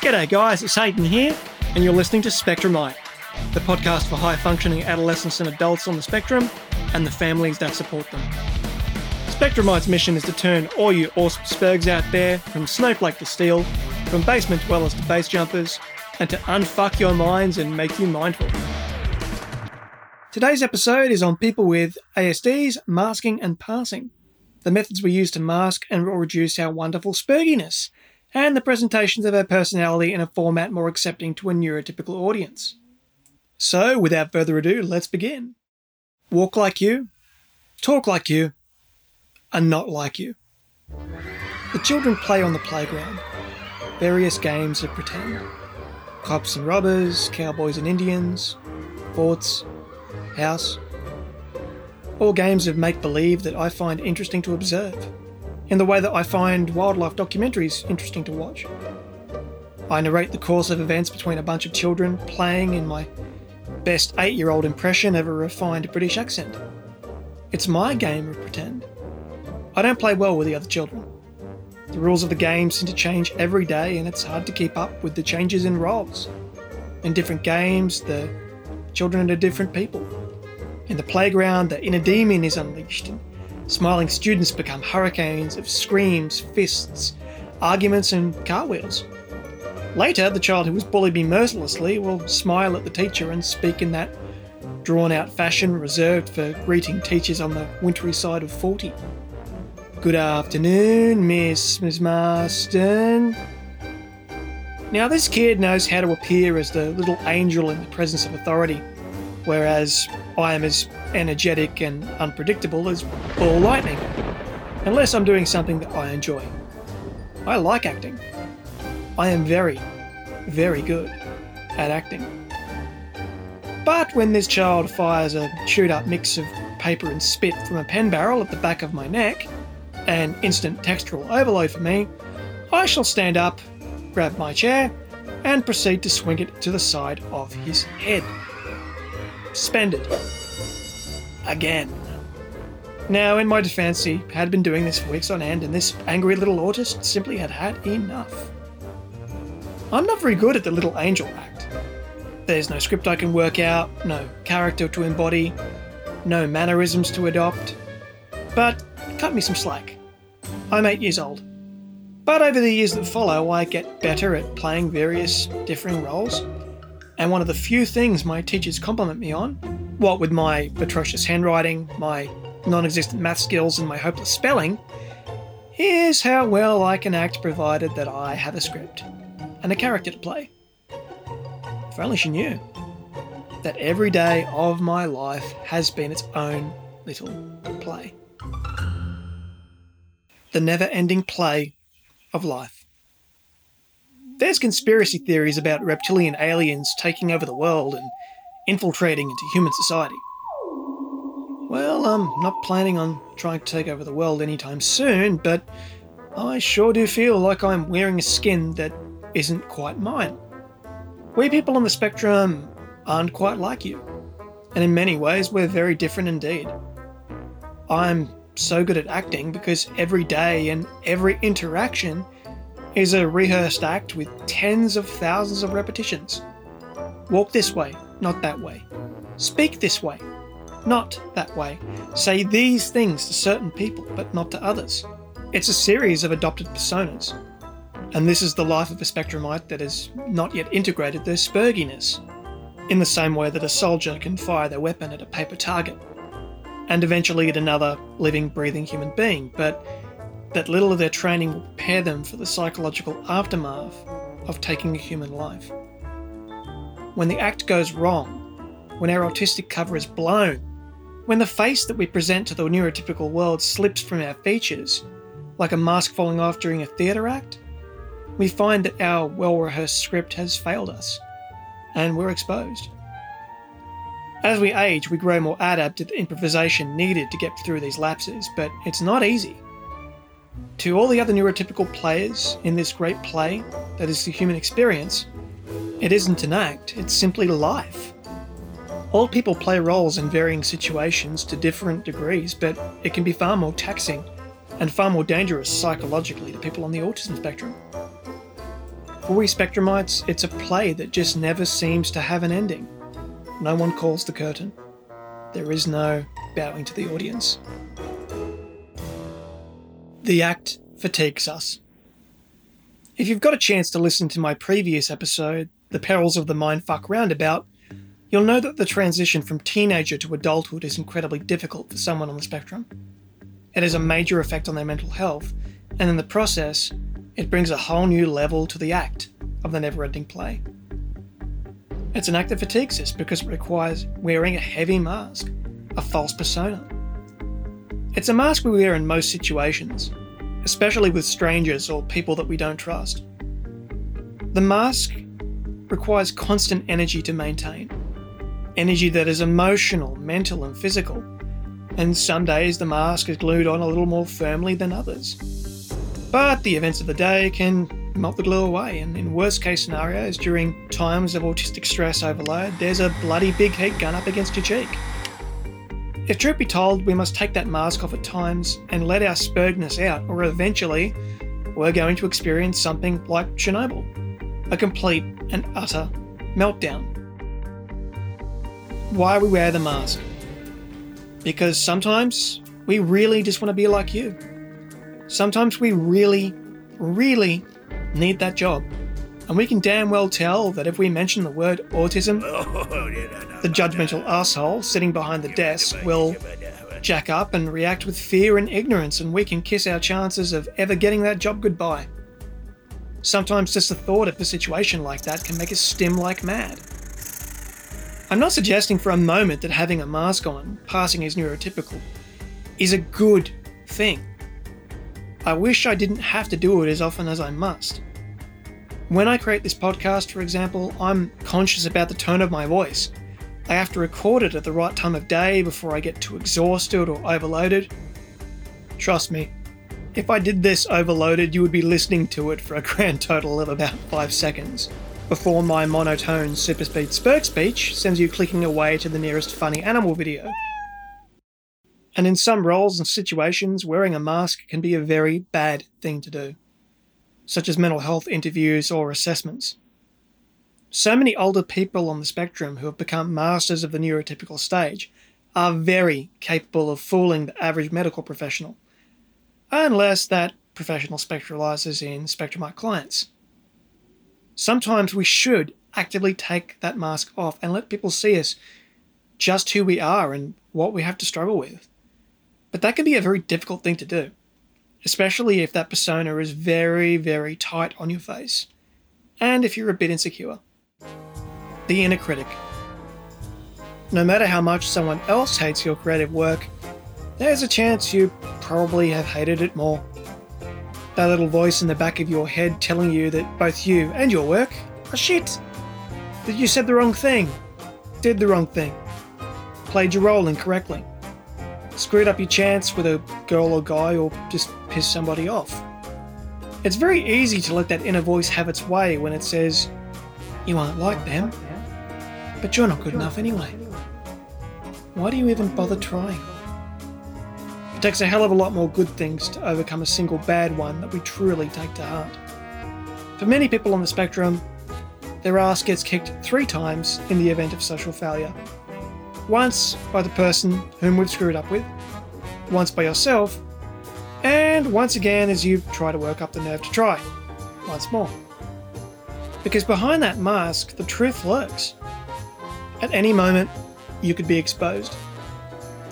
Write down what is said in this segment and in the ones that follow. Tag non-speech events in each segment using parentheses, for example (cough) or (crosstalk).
G'day, guys, it's Hayden here, and you're listening to Spectrumite, the podcast for high functioning adolescents and adults on the spectrum and the families that support them. Spectrumite's mission is to turn all you awesome spurgs out there, from snowflake to steel, from basement dwellers to base jumpers, and to unfuck your minds and make you mindful. Today's episode is on people with ASDs, masking, and passing. The methods we use to mask and reduce our wonderful spurginess, and the presentations of our personality in a format more accepting to a neurotypical audience. So, without further ado, let's begin. Walk like you, talk like you, and not like you. The children play on the playground, various games of pretend cops and robbers, cowboys and Indians, forts, house. All games of make believe that I find interesting to observe, in the way that I find wildlife documentaries interesting to watch. I narrate the course of events between a bunch of children playing in my best eight year old impression of a refined British accent. It's my game of pretend. I don't play well with the other children. The rules of the game seem to change every day, and it's hard to keep up with the changes in roles. In different games, the children are different people. In the playground, the inner demon is unleashed, and smiling students become hurricanes of screams, fists, arguments, and cartwheels. Later, the child who was bullied me mercilessly will smile at the teacher and speak in that drawn out fashion reserved for greeting teachers on the wintry side of 40. Good afternoon, Miss Miss Marston. Now, this kid knows how to appear as the little angel in the presence of authority, whereas I am as energetic and unpredictable as ball lightning, unless I'm doing something that I enjoy. I like acting. I am very, very good at acting. But when this child fires a chewed up mix of paper and spit from a pen barrel at the back of my neck, an instant textural overload for me, I shall stand up, grab my chair, and proceed to swing it to the side of his head. Suspended. Again. Now, in my defense, he had been doing this for weeks on end, and this angry little autist simply had had enough. I'm not very good at the little angel act. There's no script I can work out, no character to embody, no mannerisms to adopt. But cut me some slack. I'm eight years old. But over the years that follow, I get better at playing various differing roles. And one of the few things my teachers compliment me on, what with my atrocious handwriting, my non existent math skills, and my hopeless spelling, is how well I can act provided that I have a script and a character to play. If only she knew that every day of my life has been its own little play the never ending play of life. There's conspiracy theories about reptilian aliens taking over the world and infiltrating into human society. Well, I'm not planning on trying to take over the world anytime soon, but I sure do feel like I'm wearing a skin that isn't quite mine. We people on the spectrum aren't quite like you, and in many ways, we're very different indeed. I'm so good at acting because every day and every interaction is a rehearsed act with tens of thousands of repetitions. Walk this way, not that way. Speak this way, not that way. Say these things to certain people, but not to others. It's a series of adopted personas. And this is the life of a spectrumite that has not yet integrated their spurginess, in the same way that a soldier can fire their weapon at a paper target and eventually at another living, breathing human being, but that little of their training will prepare them for the psychological aftermath of taking a human life. When the act goes wrong, when our autistic cover is blown, when the face that we present to the neurotypical world slips from our features, like a mask falling off during a theatre act, we find that our well rehearsed script has failed us, and we're exposed. As we age, we grow more adept at the improvisation needed to get through these lapses, but it's not easy. To all the other neurotypical players in this great play that is the human experience, it isn't an act, it's simply life. All people play roles in varying situations to different degrees, but it can be far more taxing and far more dangerous psychologically to people on the autism spectrum. For we Spectrumites, it's a play that just never seems to have an ending. No one calls the curtain. There is no bowing to the audience. The act fatigues us. If you've got a chance to listen to my previous episode, The Perils of the Mindfuck Roundabout, you'll know that the transition from teenager to adulthood is incredibly difficult for someone on the spectrum. It has a major effect on their mental health, and in the process, it brings a whole new level to the act of the never ending play. It's an act that fatigues us because it requires wearing a heavy mask, a false persona. It's a mask we wear in most situations, especially with strangers or people that we don't trust. The mask requires constant energy to maintain, energy that is emotional, mental, and physical. And some days the mask is glued on a little more firmly than others. But the events of the day can melt the glue away, and in worst case scenarios, during times of autistic stress overload, there's a bloody big heat gun up against your cheek. If truth be told, we must take that mask off at times and let our spurgness out, or eventually we're going to experience something like Chernobyl a complete and utter meltdown. Why we wear the mask? Because sometimes we really just want to be like you. Sometimes we really, really need that job. And we can damn well tell that if we mention the word autism, (laughs) oh, the judgmental asshole sitting behind the desk will jack up and react with fear and ignorance, and we can kiss our chances of ever getting that job goodbye. Sometimes just the thought of a situation like that can make us stim like mad. I'm not suggesting for a moment that having a mask on, passing as neurotypical, is a good thing. I wish I didn't have to do it as often as I must. When I create this podcast, for example, I'm conscious about the tone of my voice. I have to record it at the right time of day before I get too exhausted or overloaded. Trust me, if I did this overloaded, you would be listening to it for a (laughs) grand total of about 5 seconds before my monotone super speed spurk speech sends you clicking away to the nearest funny animal video. And in some roles and situations, wearing a mask can be a very bad thing to do, such as mental health interviews or assessments. So many older people on the spectrum who have become masters of the neurotypical stage are very capable of fooling the average medical professional, unless that professional spectralizes in Spectrumite clients. Sometimes we should actively take that mask off and let people see us just who we are and what we have to struggle with. But that can be a very difficult thing to do, especially if that persona is very, very tight on your face, and if you're a bit insecure. The inner critic. No matter how much someone else hates your creative work, there's a chance you probably have hated it more. That little voice in the back of your head telling you that both you and your work are shit. That you said the wrong thing, did the wrong thing, played your role incorrectly screwed up your chance with a girl or guy, or just pissed somebody off. It's very easy to let that inner voice have its way when it says, You aren't like them, but you're not good enough anyway. Why do you even bother trying? It takes a hell of a lot more good things to overcome a single bad one that we truly take to heart. For many people on the spectrum, their ass gets kicked three times in the event of social failure once by the person whom we've screwed up with, once by yourself, and once again as you try to work up the nerve to try, once more. Because behind that mask, the truth lurks. At any moment, you could be exposed.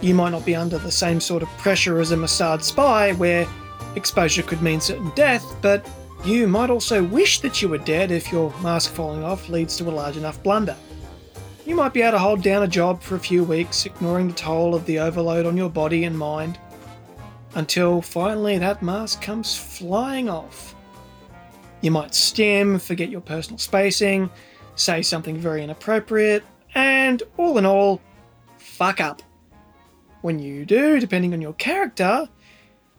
You might not be under the same sort of pressure as a Mossad spy, where exposure could mean certain death, but you might also wish that you were dead if your mask falling off leads to a large enough blunder you might be able to hold down a job for a few weeks, ignoring the toll of the overload on your body and mind, until finally that mask comes flying off. You might stim, forget your personal spacing, say something very inappropriate, and all in all, fuck up. When you do, depending on your character,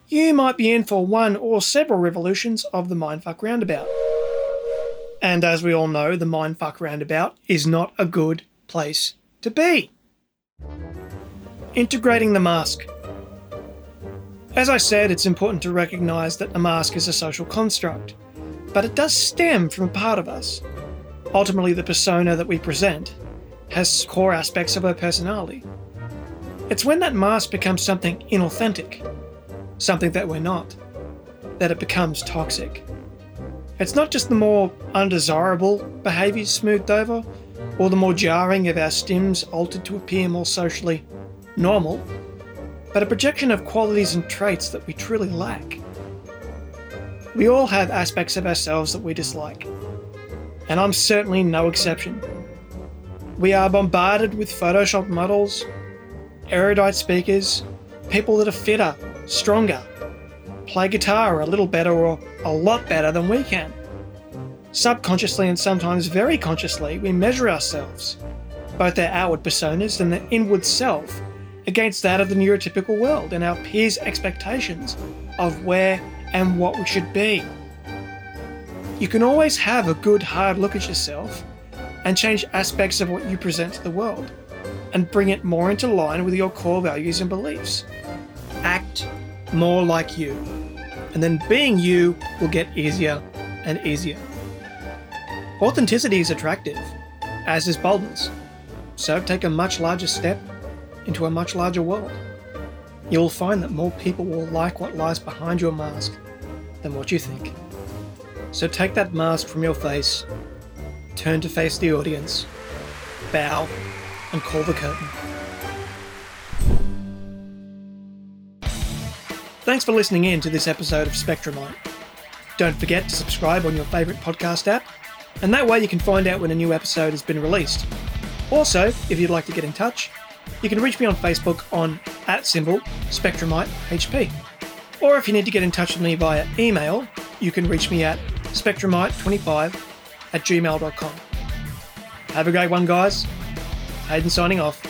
you might be in for one or several revolutions of the Mindfuck Roundabout. And as we all know, the Mindfuck Roundabout is not a good place to be. Integrating the mask. As I said, it's important to recognise that the mask is a social construct. but it does stem from a part of us. Ultimately, the persona that we present has core aspects of our personality. It's when that mask becomes something inauthentic, something that we're not, that it becomes toxic. It's not just the more undesirable behaviours smoothed over, or the more jarring of our stims altered to appear more socially normal, but a projection of qualities and traits that we truly lack. We all have aspects of ourselves that we dislike, and I'm certainly no exception. We are bombarded with Photoshop models, erudite speakers, people that are fitter, stronger, play guitar a little better or a lot better than we can. Subconsciously and sometimes very consciously, we measure ourselves, both our outward personas and the inward self, against that of the neurotypical world and our peers' expectations of where and what we should be. You can always have a good hard look at yourself and change aspects of what you present to the world and bring it more into line with your core values and beliefs. Act more like you, and then being you will get easier and easier. Authenticity is attractive, as is boldness, so take a much larger step into a much larger world. You will find that more people will like what lies behind your mask than what you think. So take that mask from your face, turn to face the audience, bow, and call the curtain. Thanks for listening in to this episode of Spectrumite. Don't forget to subscribe on your favourite podcast app, and that way you can find out when a new episode has been released. Also, if you'd like to get in touch, you can reach me on Facebook on at symbol SpectrumiteHP. Or if you need to get in touch with me via email, you can reach me at spectrumite25 at gmail.com. Have a great one, guys. Hayden signing off.